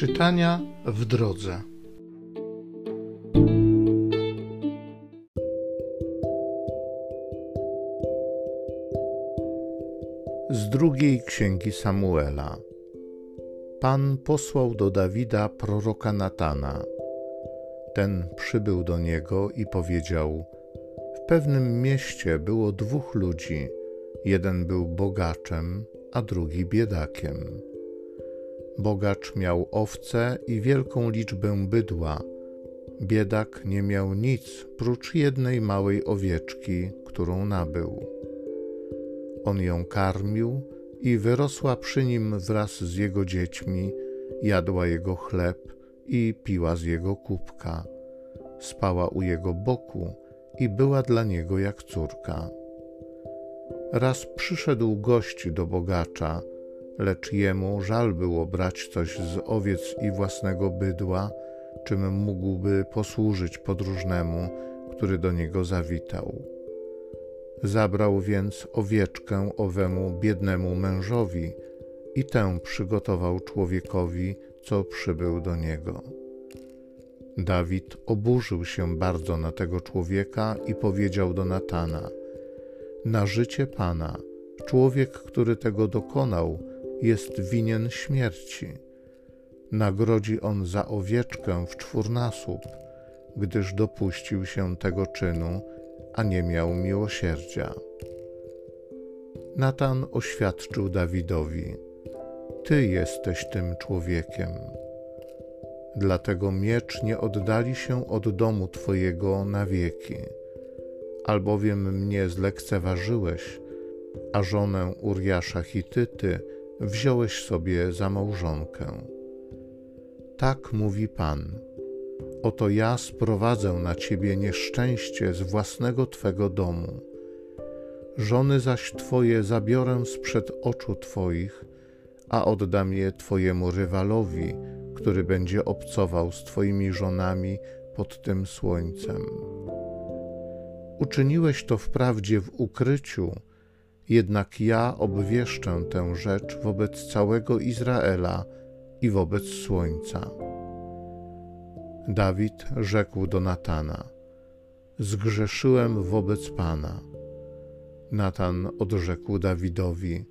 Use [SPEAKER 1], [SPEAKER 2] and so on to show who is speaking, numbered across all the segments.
[SPEAKER 1] Czytania w drodze. Z drugiej księgi Samuela. Pan posłał do Dawida proroka Natana. Ten przybył do niego i powiedział: W pewnym mieście było dwóch ludzi. Jeden był bogaczem, a drugi biedakiem. Bogacz miał owce i wielką liczbę bydła. Biedak nie miał nic prócz jednej małej owieczki, którą nabył. On ją karmił i wyrosła przy nim wraz z jego dziećmi, jadła jego chleb i piła z jego kubka. Spała u jego boku i była dla niego jak córka. Raz przyszedł gość do bogacza, lecz jemu żal było brać coś z owiec i własnego bydła, czym mógłby posłużyć podróżnemu, który do niego zawitał. Zabrał więc owieczkę owemu biednemu mężowi i tę przygotował człowiekowi, co przybył do niego. Dawid oburzył się bardzo na tego człowieka i powiedział do Natana: Na życie Pana, człowiek, który tego dokonał, jest winien śmierci. Nagrodzi on za owieczkę w czwórnasób, gdyż dopuścił się tego czynu, a nie miał miłosierdzia. Natan oświadczył Dawidowi: Ty jesteś tym człowiekiem. Dlatego miecz nie oddali się od domu Twojego na wieki, albowiem mnie zlekceważyłeś, a żonę Uriasza Hityty wziąłeś sobie za małżonkę. Tak mówi Pan. Oto ja sprowadzę na ciebie nieszczęście z własnego twego domu. Żony zaś twoje zabiorę sprzed oczu twoich, a oddam je twojemu rywalowi, który będzie obcował z twoimi żonami pod tym słońcem. Uczyniłeś to wprawdzie w ukryciu, jednak ja obwieszczę tę rzecz wobec całego Izraela i wobec słońca. Dawid rzekł do Natana: Zgrzeszyłem wobec Pana. Natan odrzekł Dawidowi: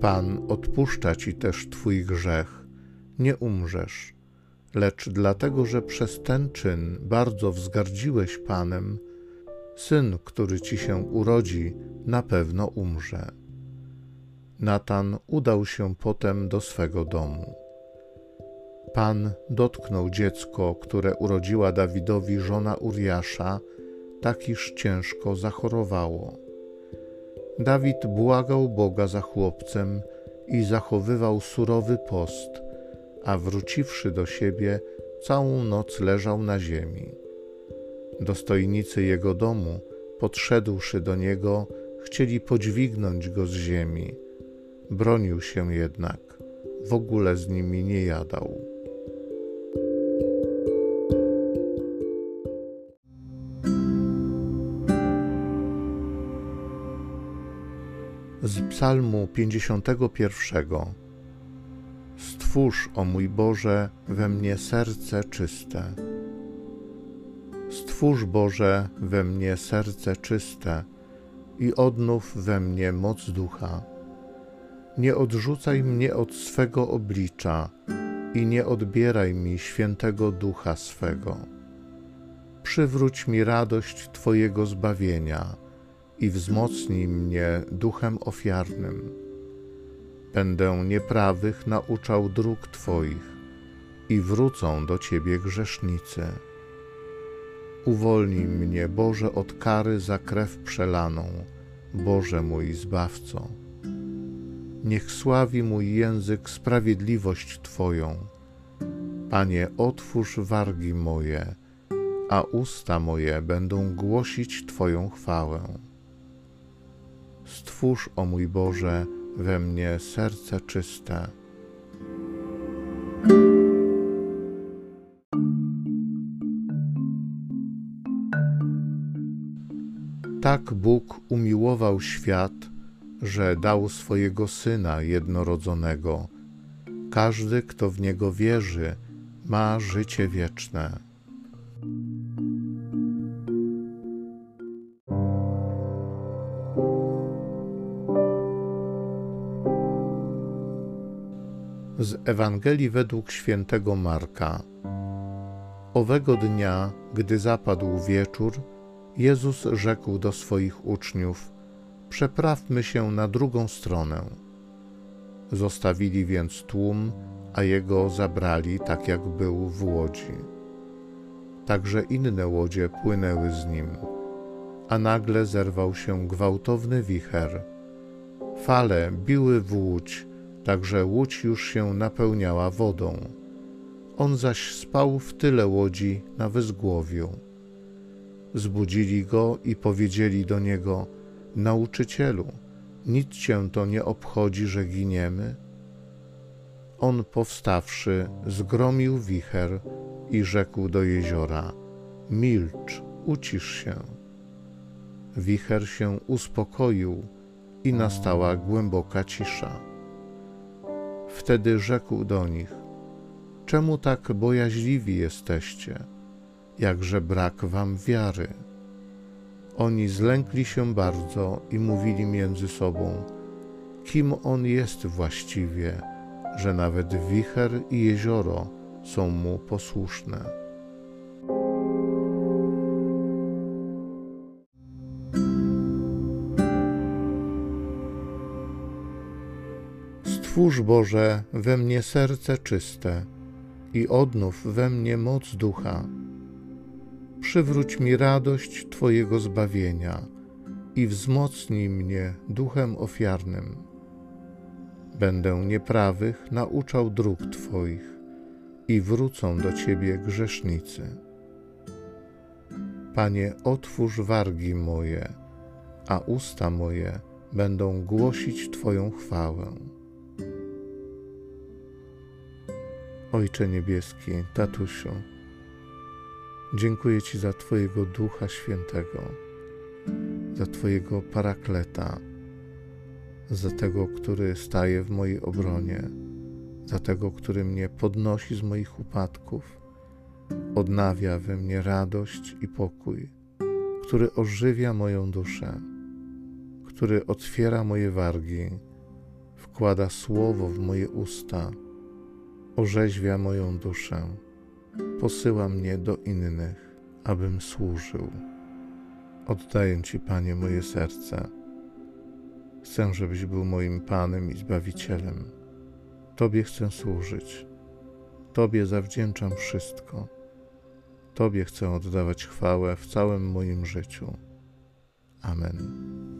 [SPEAKER 1] Pan odpuszcza ci też twój grzech, nie umrzesz, lecz dlatego, że przez ten czyn bardzo wzgardziłeś Panem, syn, który ci się urodzi, na pewno umrze. Natan udał się potem do swego domu. Pan dotknął dziecko, które urodziła Dawidowi żona Uriasza, tak iż ciężko zachorowało. Dawid błagał Boga za chłopcem i zachowywał surowy post, a wróciwszy do siebie, całą noc leżał na ziemi. Dostojnicy jego domu, podszedłszy do niego, chcieli podźwignąć go z ziemi. Bronił się jednak, w ogóle z nimi nie jadał. Z Psalmu 51. Stwórz, o mój Boże, we mnie serce czyste. Stwórz, Boże, we mnie serce czyste i odnów we mnie moc ducha. Nie odrzucaj mnie od swego oblicza i nie odbieraj mi świętego ducha swego. Przywróć mi radość Twojego zbawienia i wzmocnij mnie duchem ofiarnym. Będę nieprawych nauczał dróg Twoich i wrócą do Ciebie grzesznicy. Uwolnij mnie, Boże, od kary za krew przelaną, Boże mój Zbawco. Niech sławi mój język sprawiedliwość Twoją. Panie, otwórz wargi moje, a usta moje będą głosić Twoją chwałę. Stwórz, o mój Boże, we mnie serce czyste. Tak Bóg umiłował świat, że dał swojego Syna jednorodzonego, Każdy, kto w Niego wierzy, ma życie wieczne. Z Ewangelii według świętego Marka. Owego dnia, gdy zapadł wieczór, Jezus rzekł do swoich uczniów: Przeprawmy się na drugą stronę. Zostawili więc tłum, a jego zabrali tak, jak był w łodzi. Także inne łodzie płynęły z nim, a nagle zerwał się gwałtowny wicher. Fale biły w łódź, tak że łódź już się napełniała wodą. On zaś spał w tyle łodzi na wyzgłowiu. Zbudzili go i powiedzieli do niego: Nauczycielu, nic cię to nie obchodzi, że giniemy? On powstawszy, zgromił wicher i rzekł do jeziora: Milcz, ucisz się. Wicher się uspokoił i nastała głęboka cisza. Wtedy rzekł do nich: Czemu tak bojaźliwi jesteście? Jakże brak wam wiary? Oni zlękli się bardzo i mówili między sobą: Kim on jest właściwie, że nawet wicher i jezioro są mu posłuszne? Stwórz Boże we mnie serce czyste i odnów we mnie moc ducha. Przywróć mi radość Twojego zbawienia i wzmocnij mnie duchem ofiarnym. Będę nieprawych nauczał dróg Twoich i wrócą do Ciebie grzesznicy. Panie, otwórz wargi moje, a usta moje będą głosić Twoją chwałę. Ojcze Niebieski, Tatusiu, dziękuję Ci za Twojego Ducha Świętego, za Twojego Parakleta, za tego, który staje w mojej obronie, za tego, który mnie podnosi z moich upadków, odnawia we mnie radość i pokój, który ożywia moją duszę, który otwiera moje wargi, wkłada słowo w moje usta orzeźwia moją duszę, posyła mnie do innych, abym służył. Oddaję Ci, Panie, moje serce. Chcę, żebyś był moim Panem i Zbawicielem. Tobie chcę służyć. Tobie zawdzięczam wszystko. Tobie chcę oddawać chwałę w całym moim życiu. Amen.